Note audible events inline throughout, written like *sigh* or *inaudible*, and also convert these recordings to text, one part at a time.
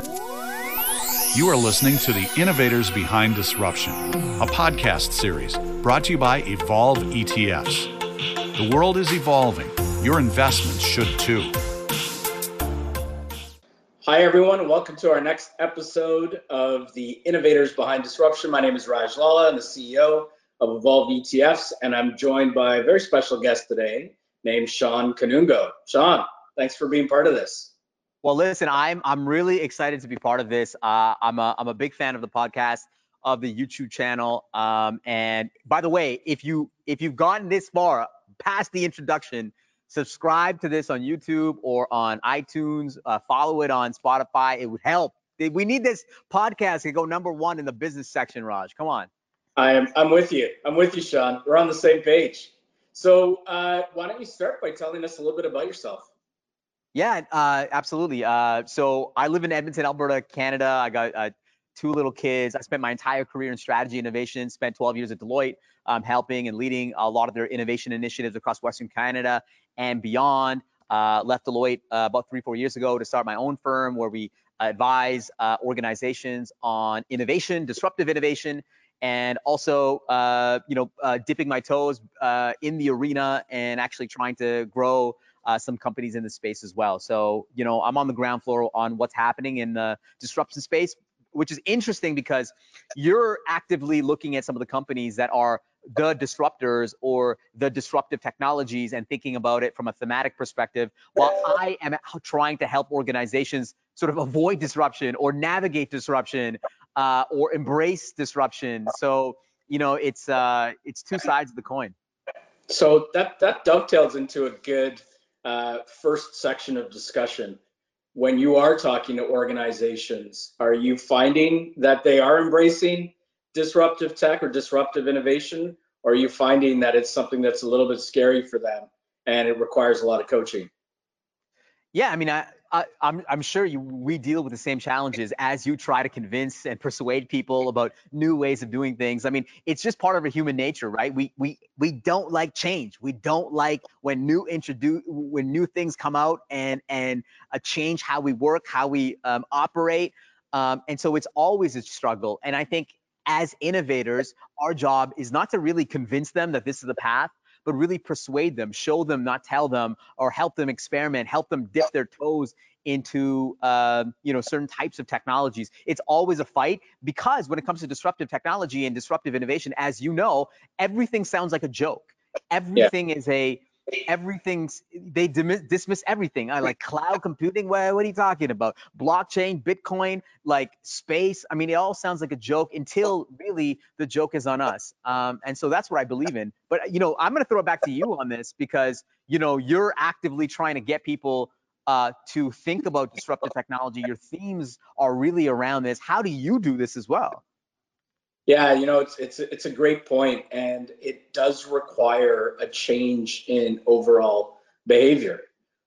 You are listening to the Innovators Behind Disruption, a podcast series brought to you by Evolve ETFs. The world is evolving. Your investments should too. Hi, everyone. Welcome to our next episode of the Innovators Behind Disruption. My name is Raj Lala. I'm the CEO of Evolve ETFs, and I'm joined by a very special guest today named Shawn Kanungo. Shawn, thanks for being part of this. Well, listen, I'm I'm really excited to be part of this. Uh, I'm a I'm a big fan of the podcast, of the YouTube channel. Um, and by the way, if you if you've gotten this far past the introduction, subscribe to this on YouTube or on iTunes. Uh, follow it on Spotify. It would help. We need this podcast to go number one in the business section. Raj, come on. I am. I'm with you. I'm with you, Shawn. We're on the same page. So uh, why don't you start by telling us a little bit about yourself? Yeah, uh, absolutely. Uh, so I live in Edmonton, Alberta, Canada. I got uh, two little kids. I spent my entire career in strategy innovation. Spent 12 years at Deloitte, um, helping and leading a lot of their innovation initiatives across Western Canada and beyond. Uh, left Deloitte uh, about three, four years ago to start my own firm where we advise organizations on innovation, disruptive innovation, and also uh, you know uh, dipping my toes uh, in the arena and actually trying to grow uh, some companies in the space as well. So you know I'm on the ground floor on what's happening in the disruption space, which is interesting because you're actively looking at some of the companies that are the disruptors or the disruptive technologies and thinking about it from a thematic perspective while I am trying to help organizations sort of avoid disruption or navigate disruption uh, or embrace disruption. So you know, it's uh, it's two sides of the coin. So that that dovetails into a good uh, first section of discussion. When you are talking to organizations, are you finding that they are embracing disruptive tech or disruptive innovation, or are you finding that it's something that's a little bit scary for them and it requires a lot of coaching? Yeah, I mean, I, I, am I'm, I'm sure you, we deal with the same challenges as you try to convince and persuade people about new ways of doing things. I mean, it's just part of our human nature, right? We we we don't like change. We don't like when new introduce when new things come out and and uh, change how we work, how we um, operate. Um, and so it's always a struggle. And I think as innovators, our job is not to really convince them that this is the path, but really persuade them, show them, not tell them, or help them experiment, help them dip their toes into uh, you know certain types of technologies. It's always a fight because when it comes to disruptive technology and disruptive innovation, as you know, everything sounds like a joke. Everything yeah. is a everything's they dismiss everything. I like cloud computing. What, what are you talking about? Blockchain, Bitcoin, like space. I mean, it all sounds like a joke until really the joke is on us. Um, and so that's what I believe in. But you know, I'm gonna throw it back to you on this because you know you're actively trying to get people uh, to think about disruptive technology. Your themes are really around this. How do you do this as well? Yeah, you know, it's it's it's a great point, and it does require a change in overall behavior.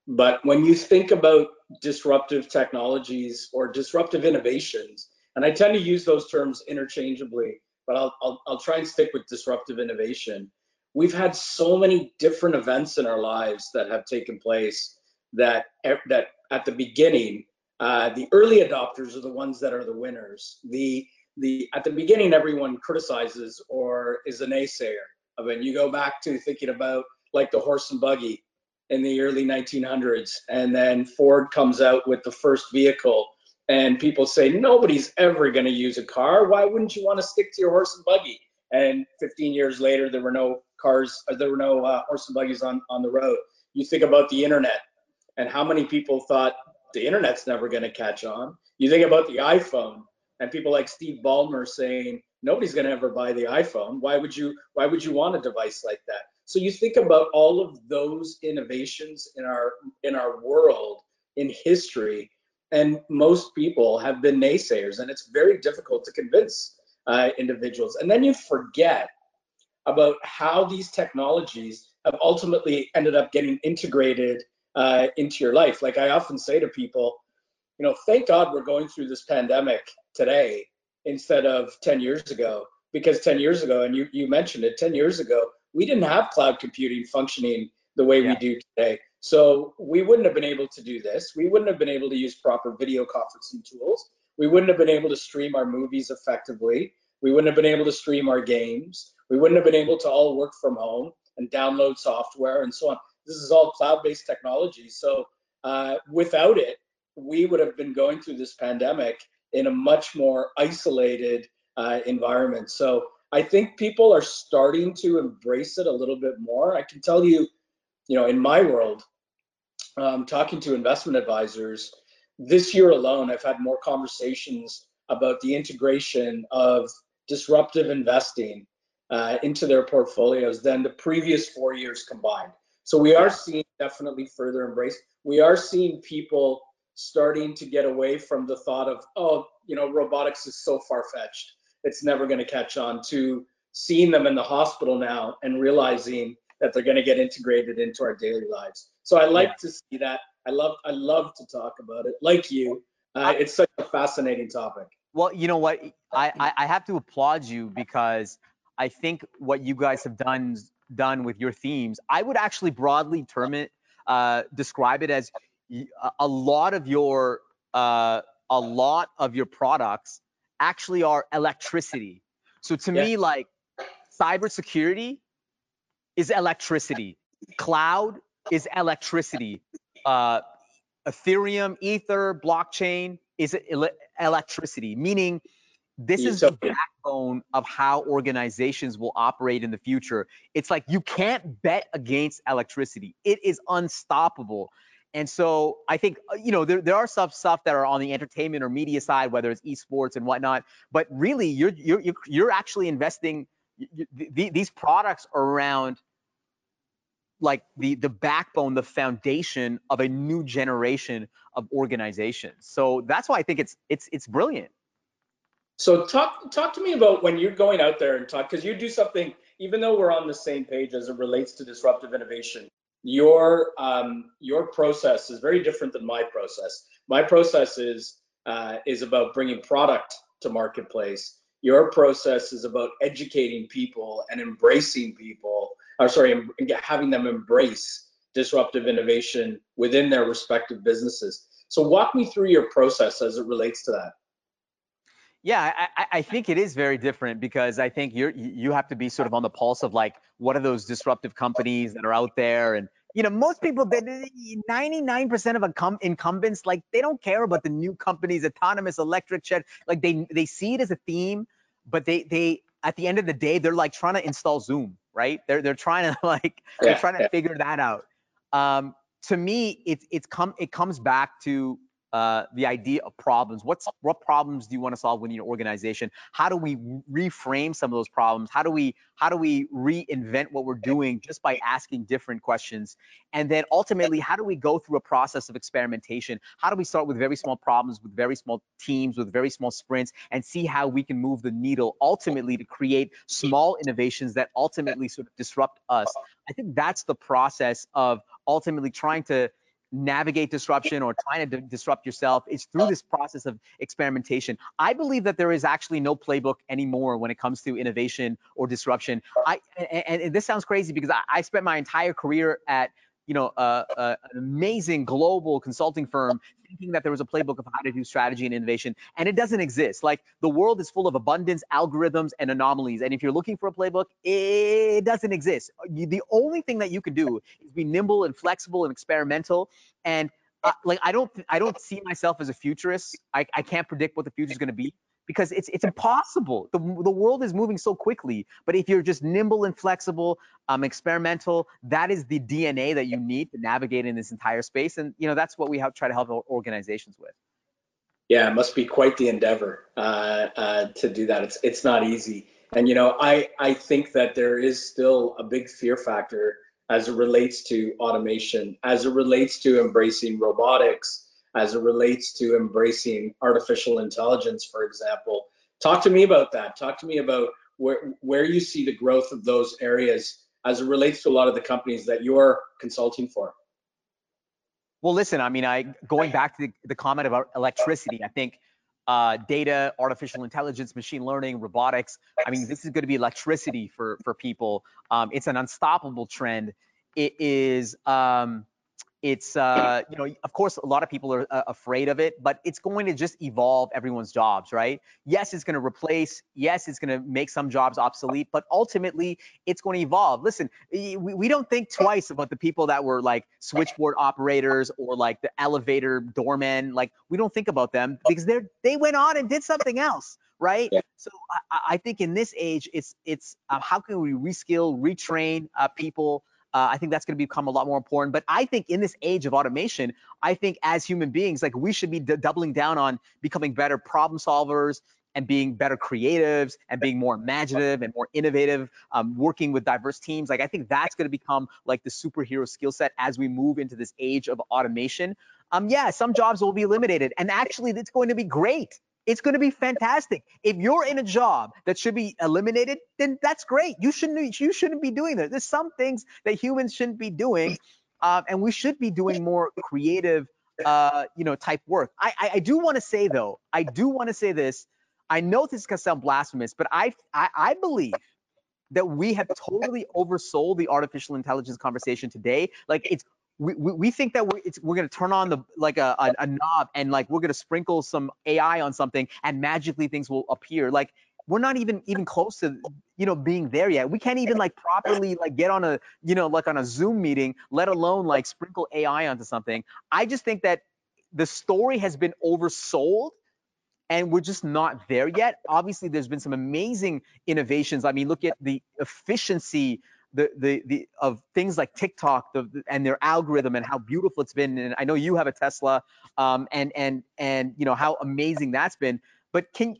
But when you think about disruptive technologies or disruptive innovations, and I tend to use those terms interchangeably, but I'll I'll, I'll try and stick with disruptive innovation. We've had so many different events in our lives that have taken place that that at the beginning, uh, the early adopters are the ones that are the winners. The the at the beginning everyone criticizes or is a naysayer of it. You go back to thinking about like the horse and buggy in the early 1900s, and then Ford comes out with the first vehicle, and people say nobody's ever going to use a car. Why wouldn't you want to stick to your horse and buggy? And 15 years later, there were no cars, there were no uh, horse and buggies on on the road. You think about the internet, and how many people thought the internet's never going to catch on. You think about the iPhone and people like Steve Ballmer saying nobody's going to ever buy the iPhone. Why would you? Why would you want a device like that? So you think about all of those innovations in our in our world in history, and most people have been naysayers, and it's very difficult to convince uh, individuals. And then you forget about how these technologies have ultimately ended up getting integrated uh, into your life. Like I often say to people, you know, thank God we're going through this pandemic today instead of 10 years ago because 10 years ago and you, you mentioned it 10 years ago we didn't have cloud computing functioning the way yeah. we do today So we wouldn't have been able to do this. We wouldn't have been able to use proper video conferencing tools. We wouldn't have been able to stream our movies effectively. We wouldn't have been able to stream our games. We wouldn't have been able to all work from home and download software and so on. This is all cloud-based technology. So uh, without it, we would have been going through this pandemic in a much more isolated uh, environment. So I think people are starting to embrace it a little bit more. I can tell you, you know, in my world, um, talking to investment advisors, this year alone, I've had more conversations about the integration of disruptive investing uh, into their portfolios than the previous four years combined. So we are seeing definitely further embrace. We are seeing people starting to get away from the thought of, oh, you know, robotics is so far fetched, it's never going to catch on, to seeing them in the hospital now and realizing that they're going to get integrated into our daily lives. So I like yeah. to see that. I love I love to talk about it. Like you, uh, it's such a fascinating topic. Well, you know what? I, I have to applaud you because I think what you guys have done done with your themes, I would actually broadly term it, uh, describe it as a lot of your uh, a lot of your products actually are electricity. So to yeah. me, like cybersecurity is electricity, cloud is electricity, uh, Ethereum, Ether, blockchain is electricity, meaning this is the backbone of how organizations will operate in the future. It's like you can't bet against electricity. It is unstoppable. And so I think uh, you know there, there are some stuff that are on the entertainment or media side, whether it's esports and whatnot. But really, you're you're you're actually investing these products around like the the backbone, the foundation of a new generation of organizations. So that's why I think it's it's it's brilliant. So talk talk to me about when you're going out there and talk because you do something. Even though we're on the same page as it relates to disruptive innovation, your um, your process is very different than my process. My process is uh, is about bringing product to marketplace. Your process is about educating people and embracing people, or sorry, having them embrace disruptive innovation within their respective businesses. So walk me through your process as it relates to that. Yeah, I, I, think it is very different because I think you're you have to be sort of on the pulse of like what are those disruptive companies that are out there, and you know most people, that 99% of incumbents like they don't care about the new companies, autonomous electric shed, like they they see it as a theme, but they they at the end of the day they're like trying to install Zoom, right? They're they're trying to *laughs* like they're trying to figure that out. Um, to me, it's it's come it comes back to uh, the idea of problems. What's what problems do you want to solve within your organization? How do we reframe some of those problems? How do we how do we reinvent what we're doing just by asking different questions? And then ultimately, how do we go through a process of experimentation? How do we start with very small problems, with very small teams, with very small sprints, and see how we can move the needle ultimately to create small innovations that ultimately sort of disrupt us? I think that's the process of ultimately trying to navigate disruption or trying to disrupt yourself is through oh. this process of experimentation. I believe that there is actually no playbook anymore when it comes to innovation or disruption. Oh. I and, and this sounds crazy because I, I spent my entire career at you know, uh, uh, an amazing global consulting firm thinking that there was a playbook of how to do strategy and innovation, and it doesn't exist. Like the world is full of abundance, algorithms, and anomalies. And if you're looking for a playbook, it doesn't exist. You, the only thing that you can do is be nimble and flexible and experimental. And uh, like I don't, I don't see myself as a futurist. I, I can't predict what the future is going to be because it's it's impossible. The, the world is moving so quickly. But if you're just nimble and flexible, um, experimental, that is the DNA that you need to navigate in this entire space. And you know that's what we have try to help organizations with. Yeah, it must be quite the endeavor uh, uh, to do that. It's it's not easy. And you know, I I think that there is still a big fear factor as it relates to automation, as it relates to embracing robotics as it relates to embracing artificial intelligence, for example. Talk to me about that. Talk to me about where, where you see the growth of those areas as it relates to a lot of the companies that you're consulting for. Well, listen, I mean, I going back to the, the comment about electricity, I think uh, data, artificial intelligence, machine learning, robotics. I mean, this is going to be electricity for for people. Um, it's an unstoppable trend. It is um, it's uh, you know of course a lot of people are uh, afraid of it but it's going to just evolve everyone's jobs right? Yes it's going to replace yes it's going to make some jobs obsolete but ultimately it's going to evolve. Listen we, we don't think twice about the people that were like switchboard operators or like the elevator doormen like we don't think about them because they're they went on and did something else right? Yeah. so I, I, think in this age it's it's uh, how can we reskill retrain uh, people uh, I think that's going to become a lot more important. But I think in this age of automation, I think as human beings, like we should be d- doubling down on becoming better problem solvers and being better creatives and being more imaginative and more innovative, um, working with diverse teams. Like I think that's going to become like the superhero skill set as we move into this age of automation. Um, yeah, some jobs will be eliminated, and actually, it's going to be great it's going to be fantastic. If you're in a job that should be eliminated, then that's great. You shouldn't you shouldn't be doing that. There's some things that humans shouldn't be doing, uh, and we should be doing more creative, uh, you know, type work. I I, I do want to say though, I do want to say this. I know this to sound blasphemous, but I, I I believe that we have totally oversold the artificial intelligence conversation today. Like it's we, we, think that we're, we're going to turn on the like a, a, a knob and like we're going to sprinkle some AI on something and magically things will appear. Like we're not even even close to you know being there yet. We can't even like properly like get on a you know like on a Zoom meeting, let alone like sprinkle AI onto something. I just think that the story has been oversold and we're just not there yet. Obviously, there's been some amazing innovations. I mean, look at the efficiency the the the of things like TikTok the, and their algorithm and how beautiful it's been. And I know you have a Tesla, um, and and and you know how amazing that's been. But can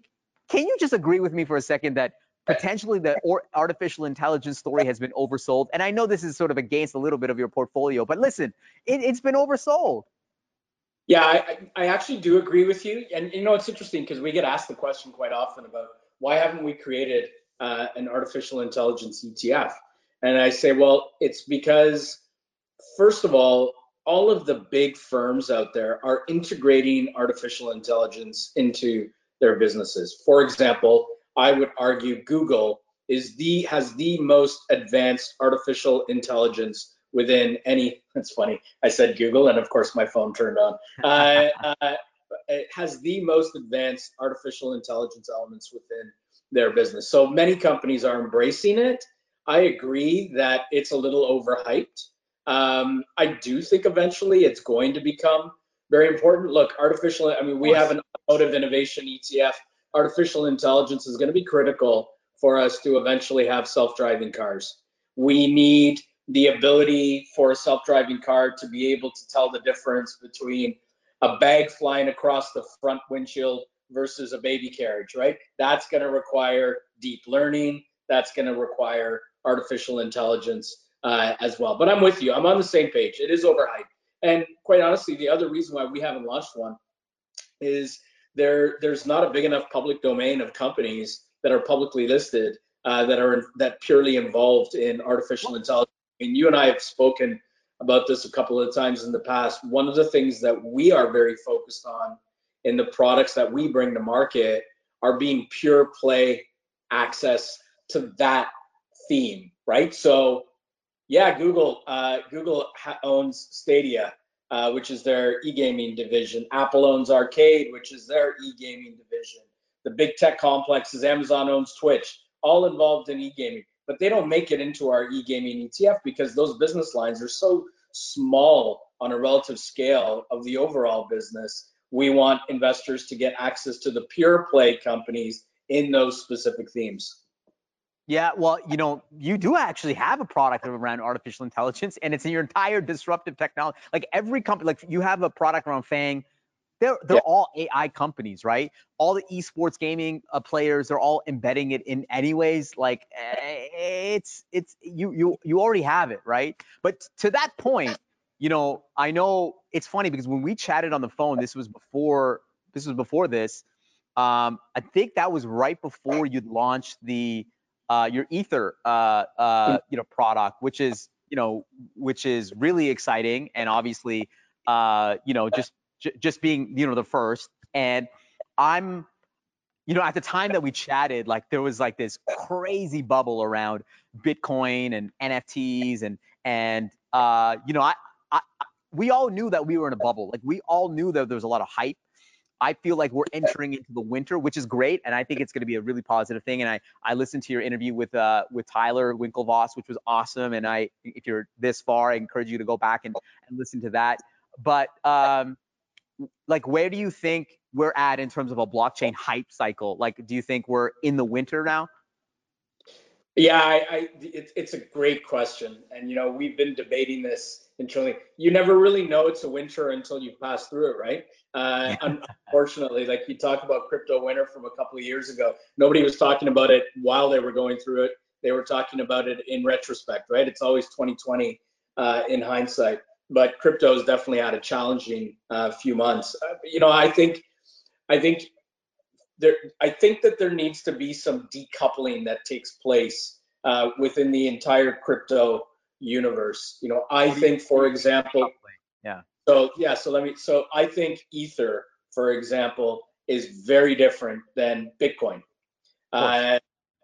can you just agree with me for a second that potentially the or artificial intelligence story has been oversold? And I know this is sort of against a little bit of your portfolio, but listen, it, it's been oversold. Yeah, I, I actually do agree with you. And you know, it's interesting because we get asked the question quite often about why haven't we created uh, an artificial intelligence ETF? And I say, well, it's because, first of all, all of the big firms out there are integrating artificial intelligence into their businesses. For example, I would argue Google is the has the most advanced artificial intelligence within any. *laughs* It's funny. I said Google, and of course my phone turned on. *laughs* Uh, uh, it has the most advanced artificial intelligence elements within their business. So many companies are embracing it, I agree that it's a little overhyped. Um, I do think eventually it's going to become very important. Look, artificial, I mean, we have an automotive innovation ETF. Artificial intelligence is going to be critical for us to eventually have self-driving cars. We need the ability for a self-driving car to be able to tell the difference between a bag flying across the front windshield versus a baby carriage, right? That's going to require deep learning. That's going to require artificial intelligence uh, as well. But I'm with you. I'm on the same page. It is overhyped. And quite honestly, the other reason why we haven't launched one is there there's not a big enough public domain of companies that are publicly listed uh, that are that purely involved in artificial intelligence. I mean, you and I have spoken about this a couple of times in the past. One of the things that we are very focused on in the products that we bring to market are being pure play access to that theme, right? So, yeah, Google uh, Google owns Stadia, uh, which is their e-gaming division. Apple owns Arcade, which is their e-gaming division. The big tech complexes, Amazon owns Twitch, all involved in e-gaming, but they don't make it into our e-gaming ETF because those business lines are so small on a relative scale of the overall business. We want investors to get access to the pure play companies in those specific themes. Yeah, well, you know, you do actually have a product around artificial intelligence, and it's in your entire disruptive technology. Like every company, like you have a product around Fang. They're they're yeah. all AI companies, right? All the esports gaming uh, players, they're all embedding it in anyways. Like eh, it's it's you you you already have it, right? But to that point, you know, I know it's funny because when we chatted on the phone, this was before this was before this. Um, I think that was right before you'd launched the uh, your Ether, uh, uh, you know, product, which is, you know, which is really exciting and obviously, uh, you know, just j- just being, you know, the first. And I'm, you know, at the time that we chatted, like there was like this crazy bubble around Bitcoin and NFTs and and uh, you know, I, I we all knew that we were in a bubble. Like we all knew that there was a lot of hype. I feel like we're entering into the winter, which is great, and I think it's going to be a really positive thing. And I I listened to your interview with uh with Tyler Winklevoss, which was awesome. And I if you're this far, I encourage you to go back and, and listen to that. But um, like where do you think we're at in terms of a blockchain hype cycle? Like, do you think we're in the winter now? Yeah, I, I it, it's a great question, and you know we've been debating this internally. You never really know it's a winter until you pass through it, right? Uh, unfortunately, like you talk about crypto winter from a couple of years ago, nobody was talking about it while they were going through it. They were talking about it in retrospect, right? It's always 2020 uh, in hindsight, but crypto has definitely had a challenging uh, few months. Uh, you know, I think, I think there, I think that there needs to be some decoupling that takes place uh, within the entire crypto universe. You know, I think, for example, yeah. So yeah, so let me. So I think Ether, for example, is very different than Bitcoin, uh,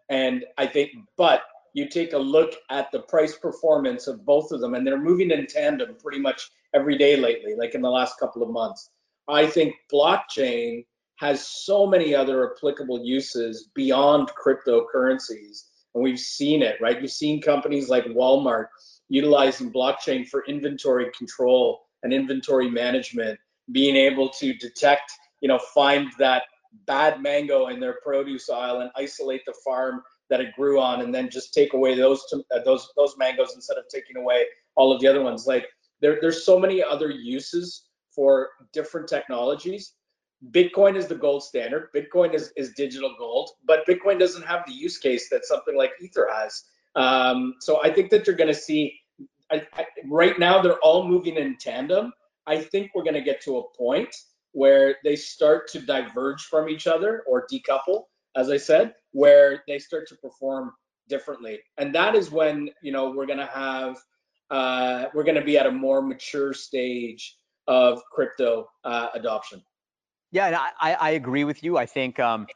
and I think, but you take a look at the price performance of both of them, and they're moving in tandem pretty much every day lately, like in the last couple of months. I think blockchain has so many other applicable uses beyond cryptocurrencies. And we've seen it, right? You've seen companies like Walmart utilizing blockchain for inventory control and inventory management, being able to detect, you know, find that bad mango in their produce aisle and isolate the farm that it grew on, and then just take away those uh, those those mangoes instead of taking away all of the other ones. Like there, there's so many other uses for different technologies Bitcoin is the gold standard. Bitcoin is, is digital gold, but Bitcoin doesn't have the use case that something like Ether has. Um, so I think that you're going to see, I, I, right now, they're all moving in tandem. I think we're going to get to a point where they start to diverge from each other or decouple, as I said, where they start to perform differently. And that is when, you know, we're going to have, uh, we're going to be at a more mature stage of crypto uh, adoption. Yeah, I, I agree with you. I think um,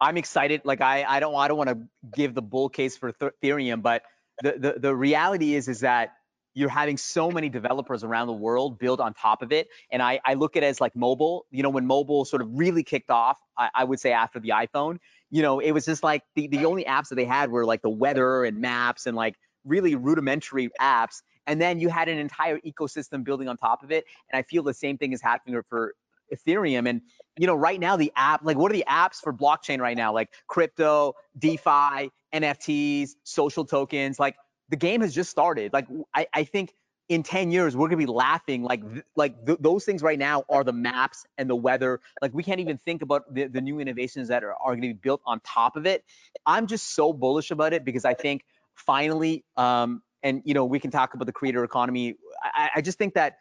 I'm excited. Like I, I don't I don't want to give the bull case for Ethereum, but the, the the reality is is that you're having so many developers around the world build on top of it. And I, I look at it as like mobile. You know, when mobile sort of really kicked off, I, I would say after the iPhone, you know, it was just like the, the only apps that they had were like the weather and maps and like really rudimentary apps. And then you had an entire ecosystem building on top of it. And I feel the same thing is happening for Ethereum. And you know, right now the app, like, what are the apps for blockchain right now? Like crypto, DeFi, NFTs, social tokens. Like the game has just started. Like I, I think in 10 years we're gonna be laughing like like th- those things right now are the maps and the weather like we can't even think about the, the new innovations that are, are gonna be built on top of it i'm just so bullish about it because i think finally um and you know we can talk about the creator economy i, I just think that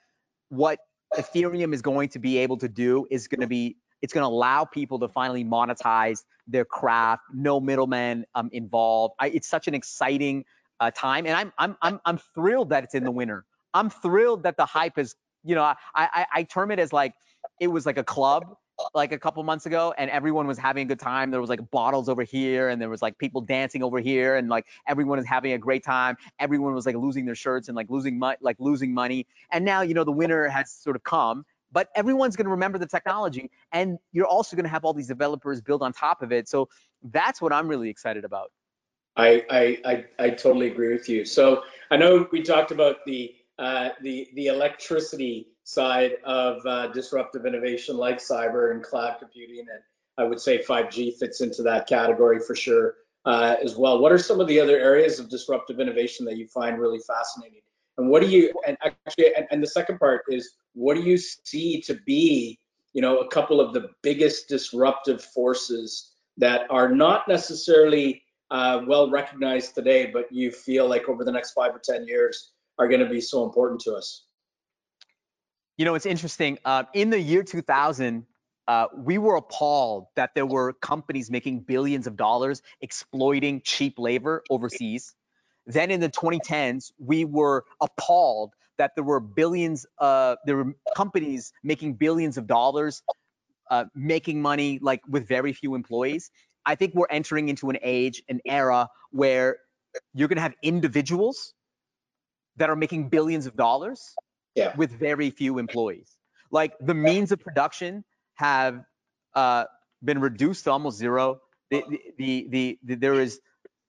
what Ethereum is going to be able to do is going to be it's going to allow people to finally monetize their craft, no middlemen um, involved. I, it's such an exciting uh, time, and I'm I'm I'm I'm thrilled that it's in the winter. I'm thrilled that the hype is, you know, I I, I term it as like it was like a club like a couple months ago and everyone was having a good time. There was like bottles over here and there was like people dancing over here and like everyone is having a great time. Everyone was like losing their shirts and like losing money, like losing money. And now, you know, the winter has sort of come, but everyone's going to remember the technology and you're also going to have all these developers build on top of it. So that's what I'm really excited about. I, I, I, I totally agree with you. So I know we talked about the, uh, the, the electricity side of uh, disruptive innovation like cyber and cloud computing. And I would say 5G fits into that category for sure uh, as well. What are some of the other areas of disruptive innovation that you find really fascinating? And what do you, and actually, and, and the second part is, what do you see to be, you know, a couple of the biggest disruptive forces that are not necessarily uh, well recognized today, but you feel like over the next five or 10 years are going to be so important to us? You know, it's interesting. Uh, in the year 2000, uh, we were appalled that there were companies making billions of dollars exploiting cheap labor overseas. Then in the 2010s, we were appalled that there were billions, uh, there were companies making billions of dollars, uh, making money like with very few employees. I think we're entering into an age, an era where you're going to have individuals that are making billions of dollars yeah. with very few employees. Like the means of production have uh, been reduced to almost zero. The, the, the, the there is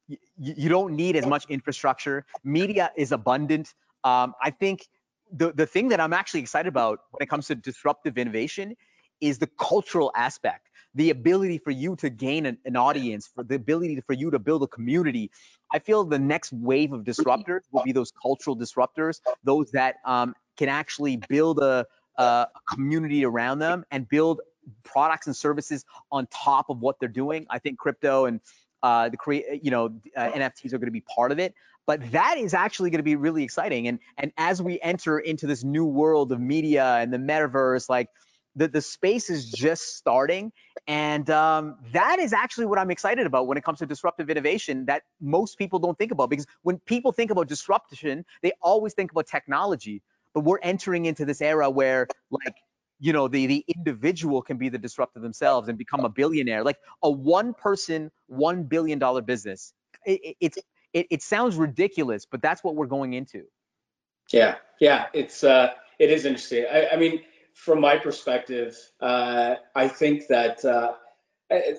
you, you, don't need as much infrastructure. Media is abundant. Um, I think the the thing that I'm actually excited about when it comes to disruptive innovation is the cultural aspect the ability for you to gain an, an, audience, for the ability for you to build a community. I feel the next wave of disruptors will be those cultural disruptors, those that um, can actually build a, a community around them and build products and services on top of what they're doing. I think crypto and uh, the create, you know, uh, NFTs are going to be part of it. But that is actually going to be really exciting. And and as we enter into this new world of media and the metaverse, like the, the space is just starting. And um, that is actually what I'm excited about when it comes to disruptive innovation that most people don't think about. Because when people think about disruption, they always think about technology. But we're entering into this era where, like, you know, the, the individual can be the disruptor themselves and become a billionaire. Like a one person, $1 billion business. It, it, it, it sounds ridiculous, but that's what we're going into. Yeah, yeah, it's uh, it is interesting. I, I mean, from my perspective, uh, I think that uh,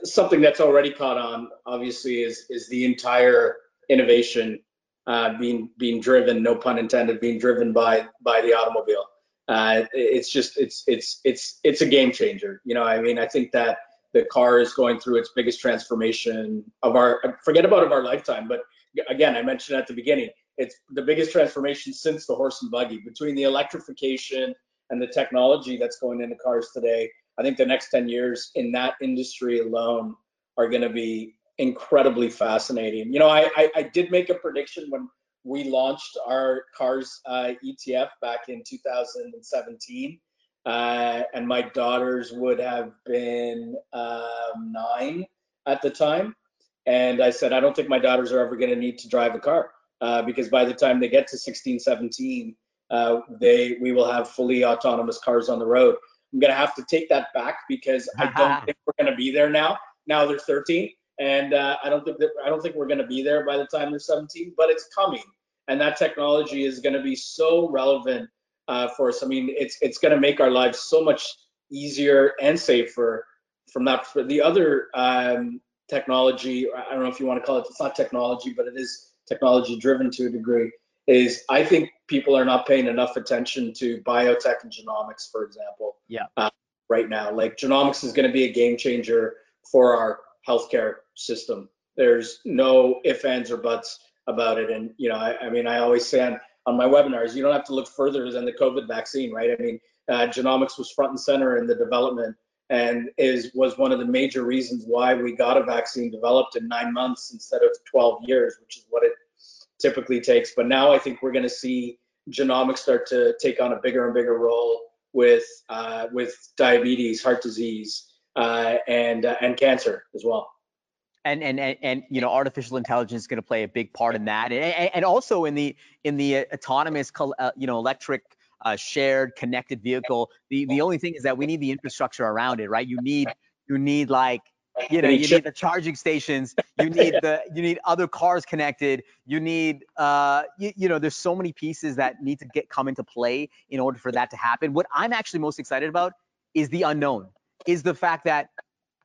something that's already caught on, obviously, is is the entire innovation uh, being being driven, no pun intended, being driven by by the automobile. Uh, it's just it's it's it's it's a game changer. You know, I mean, I think that the car is going through its biggest transformation of our forget about of our lifetime, but again, I mentioned at the beginning, it's the biggest transformation since the horse and buggy between the electrification and the technology that's going into cars today, I think the next 10 years in that industry alone are going to be incredibly fascinating. You know, I, I, I, did make a prediction when we launched our cars uh, ETF back in 2017, uh, and my daughters would have been um, nine at the time. And I said, I don't think my daughters are ever going to need to drive a car uh, because by the time they get to 16, 17, uh, they we will have fully autonomous cars on the road. I'm gonna have to take that back because I don't think we're gonna be there now. Now they're 13, and uh, I don't think that I don't think we're gonna be there by the time they're 17. But it's coming, and that technology is gonna be so relevant uh, for us. I mean, it's it's gonna make our lives so much easier and safer. From that, for the other um, technology, I don't know if you want to call it. It's not technology, but it is technology driven to a degree is I think people are not paying enough attention to biotech and genomics, for example. Yeah. Uh, right now, like genomics is going to be a game changer for our healthcare system. There's no ifs, ands, or buts about it. And you know, I, I mean, I always say on, on my webinars, you don't have to look further than the COVID vaccine, right? I mean, uh, genomics was front and center in the development and is was one of the major reasons why we got a vaccine developed in nine months instead of 12 years, which is what it typically takes. But now I think we're going to see genomics start to take on a bigger and bigger role with uh, with diabetes, heart disease, uh, and uh, and cancer as well. And, and and and you know artificial intelligence is going to play a big part in that, and, and also in the in the autonomous uh, you know electric uh, shared connected vehicle. The the only thing is that we need the infrastructure around it, right? You need you need like you know you need the charging stations you need *laughs* the you need other cars connected. You need uh you, you, know there's so many pieces that need to get come into play in order for that to happen. What i'm actually most excited about is the unknown is the fact that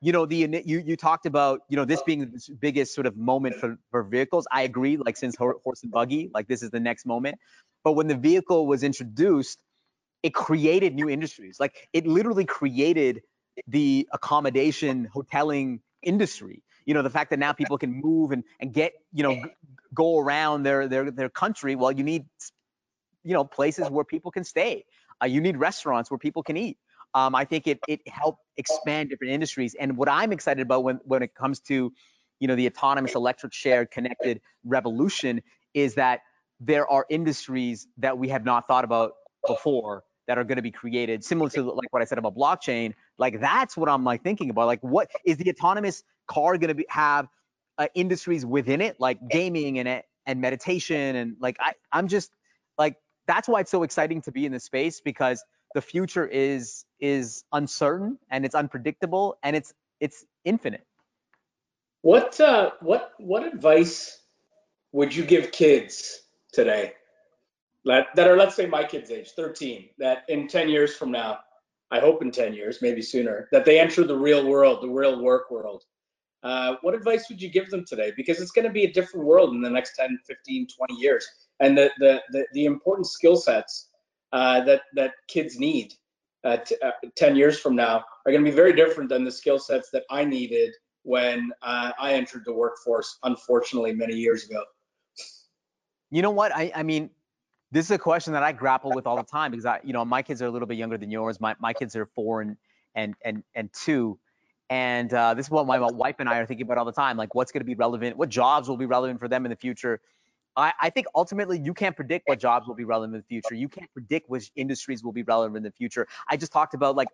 you know the you you talked about you know this being the biggest sort of moment for for vehicles. I agree like since horse and buggy like this is the next moment. But when the vehicle was introduced it created new industries. Like it literally created the accommodation hoteling industry you know the fact that now people can move and and get you know go around their their their country well you need you know places where people can stay. Uh, you need restaurants where people can eat. Um, i think it it helped expand different industries. And what i'm excited about when when it comes to you know the autonomous electric shared connected revolution is that there are industries that we have not thought about before that are going to be created similar to like what i said about blockchain. Like that's what I'm like thinking about. Like what is the autonomous car going to be have uh, industries within it like gaming and and meditation and like I I'm just like that's why it's so exciting to be in this space because the future is is uncertain and it's unpredictable and it's it's infinite. What uh what what advice would you give kids today? that, that are, let's say, my kids' age, 13, that in 10 years from now, I hope in 10 years, maybe sooner, that they enter the real world, the real work world. Uh, what advice would you give them today? Because it's going to be a different world in the next 10, 15, 20 years. And the, the, the, the important skill sets uh, that, that kids need uh, t- uh, 10 years from now are going to be very different than the skill sets that I needed when uh, I entered the workforce, unfortunately, many years ago. You know what? I, I mean, this is a question that I grapple with all the time because I, you know, my kids are a little bit younger than yours. My, my kids are four and, and, and, and two. And uh, this is what my wife and I are thinking about all the time. Like, what's going to be relevant? What jobs will be relevant for them in the future? I, I, think ultimately you can't predict what jobs will be relevant in the future. You can't predict which industries will be relevant in the future. I just talked about like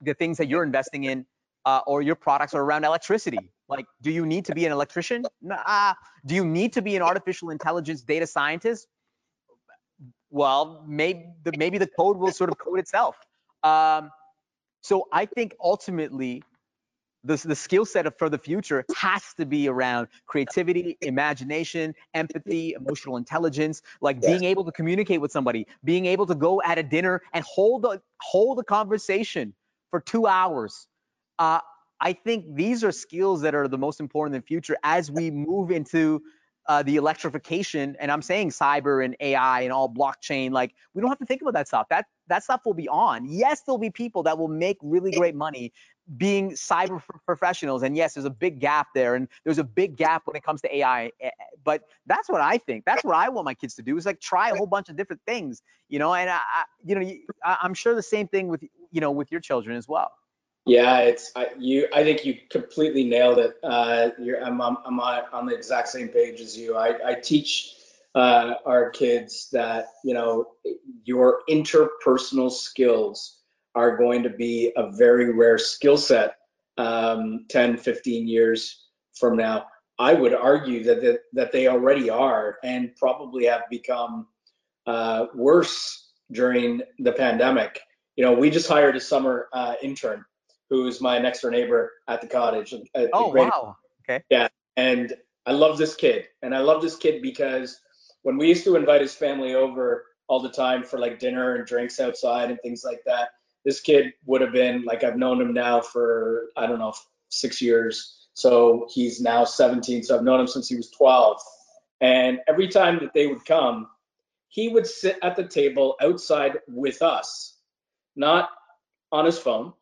the things that you're investing in uh, or your products are around electricity. Like, do you need to be an electrician? Nah. Do you need to be an artificial intelligence data scientist? Well, maybe the, maybe the code will sort of code itself. Um, so I think ultimately the, the skill set for the future has to be around creativity, imagination, empathy, emotional intelligence, like being able to communicate with somebody, being able to go at a dinner and hold a hold a conversation for two hours. Uh, I think these are skills that are the most important in the future as we move into uh, the electrification. And I'm saying cyber and AI and all blockchain. Like we don't have to think about that stuff. That that stuff will be on. Yes, there'll be people that will make really great money being cyber professionals. And yes, there's a big gap there, and there's a big gap when it comes to AI. Eh, eh, but that's what I think. That's what I want my kids to do is like try a whole bunch of different things, you know. And I, you know, I'm sure the same thing with you know with your children as well. Yeah, it's I, you. I think you completely nailed it. Uh, I'm, I'm, I'm on the exact same page as you. I, I teach uh, our kids that you know your interpersonal skills are going to be a very rare skill set um, 10, 15 years from now. I would argue that that, that they already are and probably have become uh, worse during the pandemic. You know, we just hired a summer uh, intern who's my next door neighbor at the cottage. oh, wow. Okay. Yeah. And I love this kid. And I love this kid because when we used to invite his family over all the time for like dinner and drinks outside and things like that, this kid would have been like I've known him now for I don't know six years. So he's now 17. So I've known him since he was 12. And every time that they would come, he would sit at the table outside with us, not on his phone,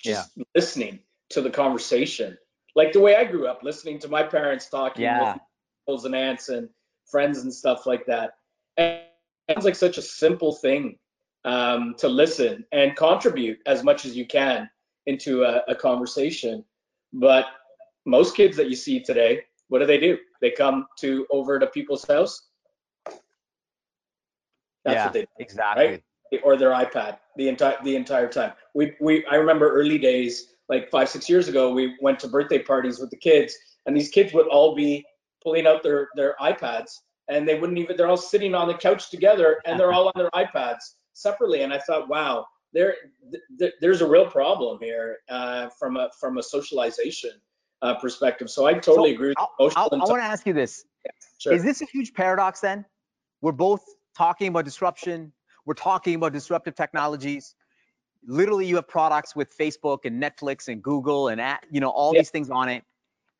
just yeah. listening to the conversation. Like the way I grew up, listening to my parents talking yeah. with uncles and aunts and friends and stuff like that. And it sounds like such a simple thing um, to listen and contribute as much as you can into a, a conversation. But most kids that you see today, what do they do? They come to over to people's house. That's yeah, what they do, exactly. Right? Or their iPad the entire the entire time. We we I remember early days, like five six years ago, we went to birthday parties with the kids, and these kids would all be pulling out their their iPads, and they wouldn't even. They're all sitting on the couch together, and they're all on their iPads separately. And I thought, wow, there th- there's a real problem here uh, from a from a socialization uh, perspective. So I totally so agree. With I, want to ask you this: yeah, sure. Is this a huge paradox? Then we're both talking about disruption. We're talking about disruptive technologies. Literally, you have products with Facebook and Netflix and Google and you know all yeah. these things on it.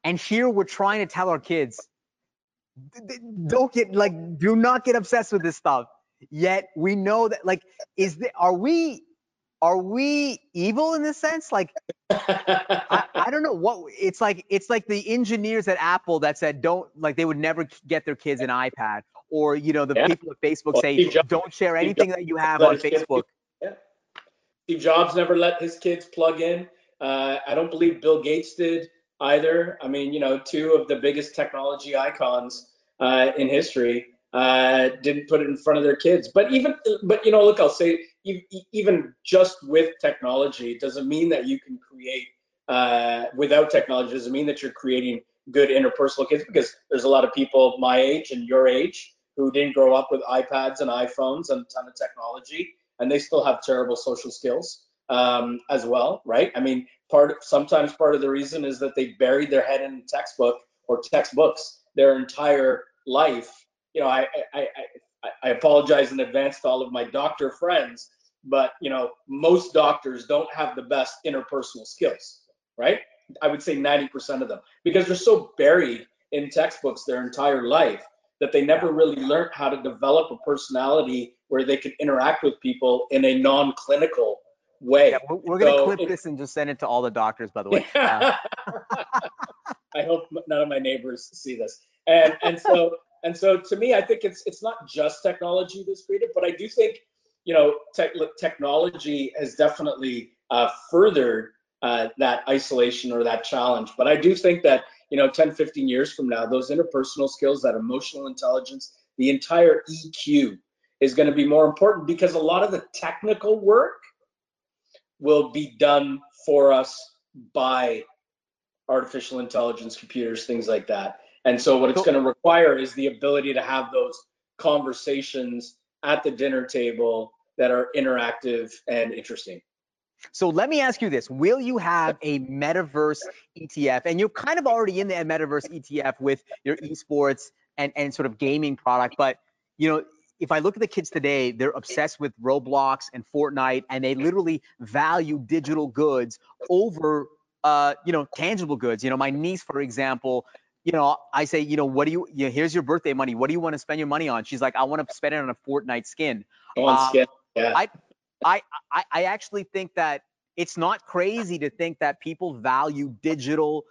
And here we're trying to tell our kids, don't get like, do not get obsessed with this stuff Yet we know that like is the, are we are we evil in this sense? Like I, I, don't know what it's like. It's like the engineers at Apple that said don't like they would never get their kids an iPad, or you know the yeah. people at Facebook well, say don't share anything that you have on Facebook. Yeah. Steve Jobs never let his kids plug in. Uh, I don't believe Bill Gates did either. I mean, you know, two of the biggest technology icons uh, in history uh, didn't put it in front of their kids. But even, but you know, look, I'll say even just with technology doesn't mean that you can create uh, without technology. Doesn't mean that you're creating good interpersonal kids because there's a lot of people my age and your age who didn't grow up with iPads and iPhones and a ton of technology, and they still have terrible social skills um, as well, right? I mean, part of, sometimes part of the reason is that they buried their head in textbook or textbooks their entire life you know, I, I, I I, I apologize in advance to all of my doctor friends, but you know, most doctors don't have the best interpersonal skills, right? I would say 90% of them because they're so buried in textbooks their entire life that they never really learned how to develop a personality where they could interact with people in a non-clinical way. Yeah, we're, we're gonna clip it, this and just send it to all the doctors, by the way. Uh, *laughs* I hope none of my neighbors see this. And and so *laughs* and so to me, I think it's it's not just technology that's created, but I do think you know tech, technology has definitely uh, furthered uh, that isolation or that challenge. But I do think that you know 10, 15 years from now, those interpersonal skills, that emotional intelligence, the entire EQ is going to be more important because a lot of the technical work will be done for us by artificial intelligence, computers, things like that. And so what it's going to require is the ability to have those conversations at the dinner table that are interactive and interesting. So let me ask you this: Will you have a metaverse ETF? And you're kind of already in the metaverse ETF with your esports and and sort of gaming product, but you know, if I look at the kids today, they're obsessed with Roblox and Fortnite, and they literally value digital goods over, uh, you know, tangible goods. You know, my niece, for example, you know, I say, you know, what do you, you know, here's your birthday money. What do you want to spend your money on? She's like, I want to spend it on a Fortnite skin. On um, skin. Yeah. I, I, I, I actually think that it's not crazy to think that people value digital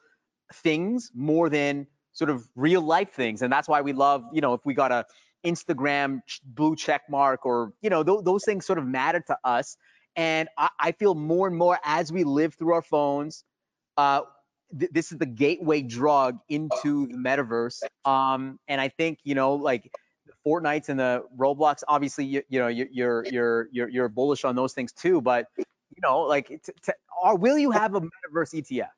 things more than sort of real life things, and that's why we love, you know, if we got a Instagram blue check mark or you know th- those things sort of matter to us. And I, I, feel more and more as we live through our phones, uh, th- this is the gateway drug into the metaverse. Um, and I think you know like Fortnite's and the Roblox. Obviously, you, you know you're you're you're you're bullish on those things too. But you know like, t- t- will you have a metaverse ETF?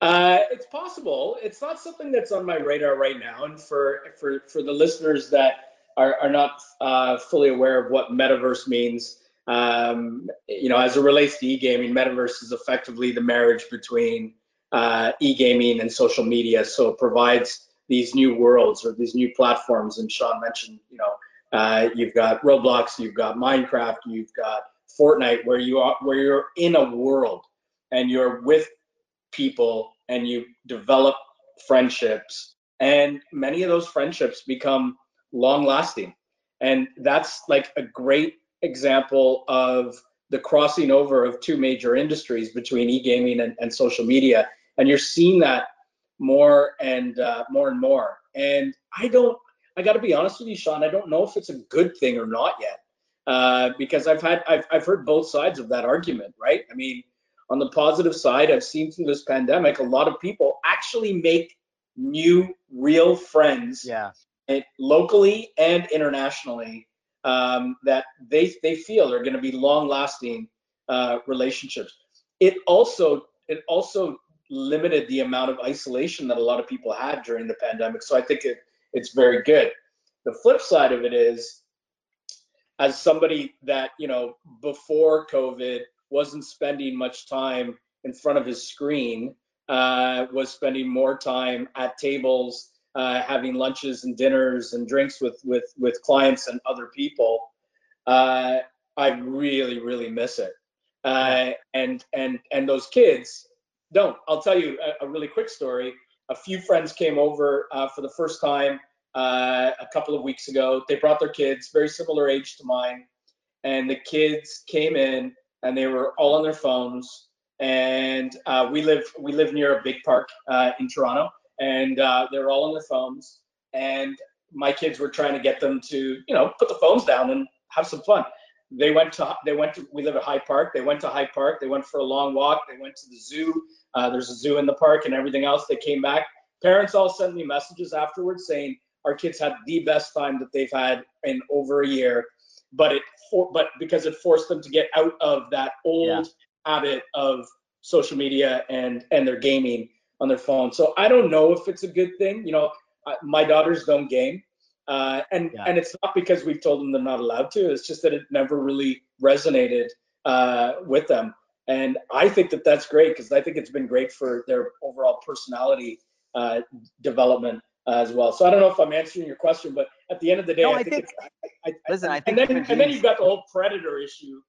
Uh, it's possible. It's not something that's on my radar right now. And for for for the listeners that are are not uh, fully aware of what metaverse means, um, you know, as it relates to e-gaming, metaverse is effectively the marriage between uh, e-gaming and social media. So it provides these new worlds or these new platforms. And Shawn mentioned, you know, uh, you've got Roblox, you've got Minecraft, you've got Fortnite, where you are where you're in a world and you're with people and you develop friendships. And many of those friendships become long lasting and that's like a great example of the crossing over of two major industries between e-gaming and, and social media. And you're seeing that more and uh, more and more. And i don't i got to be honest with you shawn i don't know if it's a good thing or not yet uh, because i've had I've, I've heard both sides of that argument right? I mean on the positive side, I've seen through this pandemic a lot of people actually make new, real friends, yeah, and locally and internationally um, that they they feel are going to be long-lasting uh, relationships. It also it also limited the amount of isolation that a lot of people had during the pandemic. So I think it, it's very good. The flip side of it is, as somebody that you know before COVID wasn't spending much time in front of his screen, uh, was spending more time at tables, uh, having lunches and dinners and drinks with with with clients and other people. Uh, I really really miss it. Uh, and and and those kids don't. I'll tell you a, a really quick story. A few friends came over uh, for the first time uh, a couple of weeks ago. They brought their kids, very similar age to mine, and the kids came in and they were all on their phones. And uh, we live we live near a big park uh, in Toronto, and uh, they were all on their phones. And my kids were trying to get them to you know put the phones down and have some fun. They went to they went to we live at High Park. They went to High Park. They went for a long walk. They went to the zoo. Uh, there's a zoo in the park and everything else. They came back. Parents all sent me messages afterwards saying our kids had the best time that they've had in over a year but it for, but because it forced them to get out of that old yeah. habit of social media and and their gaming on their phone. So I don't know if it's a good thing. You know, my daughters don't game, uh, and yeah. and it's not because we've told them they're not allowed to. It's just that it never really resonated uh, with them. And I think that that's great because I think it's been great for their overall personality uh, development. Uh, as well. So I don't know if I'm answering your question, but at the end of the day, No, I, I think, think- it's, I, I, Listen, I and then and then you've got the whole predator issue,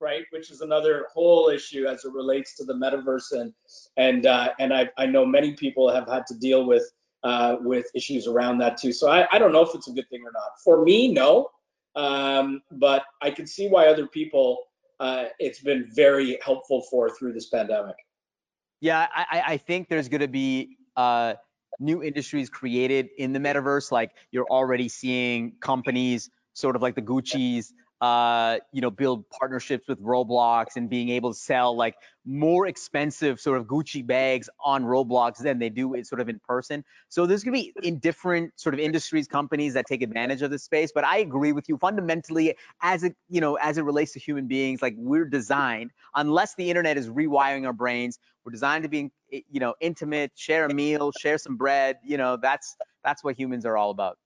right? Which is another whole issue as it relates to the metaverse, and and uh, and I I know many people have had to deal with uh, with issues around that too. So I, I don't know if it's a good thing or not. For me, no, um, but I can see why other people uh, it's been very helpful for through this pandemic. Yeah, I, I- I think there's going to be uh, new industries created in the metaverse. Like you're already seeing companies, sort of like the Gucci's, uh, you know, build partnerships with Roblox and being able to sell like more expensive sort of Gucci bags on Roblox than they do it sort of in person. So there's going to be in different sort of industries, companies that take advantage of this space. But I agree with you fundamentally, as it you know, as it relates to human beings, like we're designed, unless the internet is rewiring our brains, we're designed to be, you know, intimate, share a meal, share some bread. You know, that's that's what humans are all about.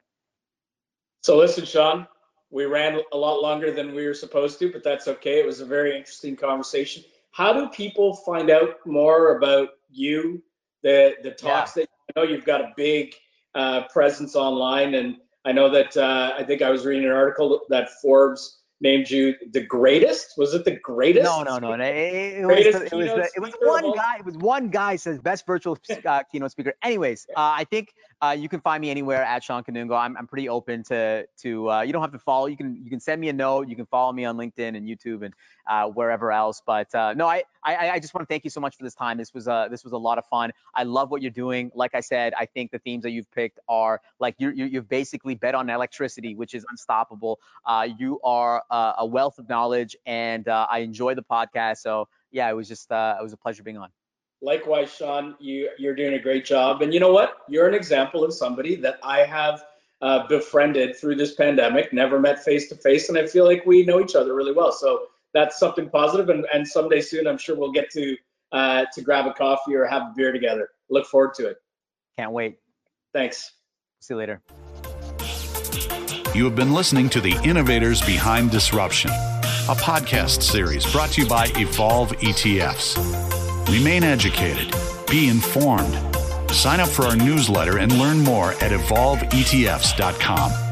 So listen, Shawn, we ran a lot longer than we were supposed to, but that's okay. It was a very interesting conversation. How do people find out more about you, the the talks that I know you've got a big uh, presence online, and I know that uh, I think I was reading an article that Forbes named you the greatest. Was it the greatest? No, no, no. It, it was, the- it was, the- it was one guy. It was one guy says best virtual uh, keynote speaker. Anyways, uh, I think uh, you can find me anywhere at Shawn Kanungo. I'm, I'm pretty open to to. Uh, you don't have to follow. You can you can send me a note. You can follow me on LinkedIn and YouTube and uh, wherever else. But uh, no, I, I I just want to thank you so much for this time. This was uh this was a lot of fun. I love what you're doing. Like I said, I think the themes that you've picked are like you you you've basically bet on electricity, which is unstoppable. Uh, you are a wealth of knowledge, and I enjoy the podcast. So yeah, it was just uh, it was a pleasure being on. Likewise, Shawn, you you're doing a great job, and you know what? You're an example of somebody that I have uh, befriended through this pandemic. Never met face to face, and I feel like we know each other really well. So that's something positive, and and someday soon, I'm sure we'll get to uh, to grab a coffee or have a beer together. Look forward to it. Can't wait. Thanks. See you later. You have been listening to The Innovators Behind Disruption, a podcast series brought to you by Evolve ETFs. Remain educated, be informed. Sign up for our newsletter and learn more at evolveetfs.com.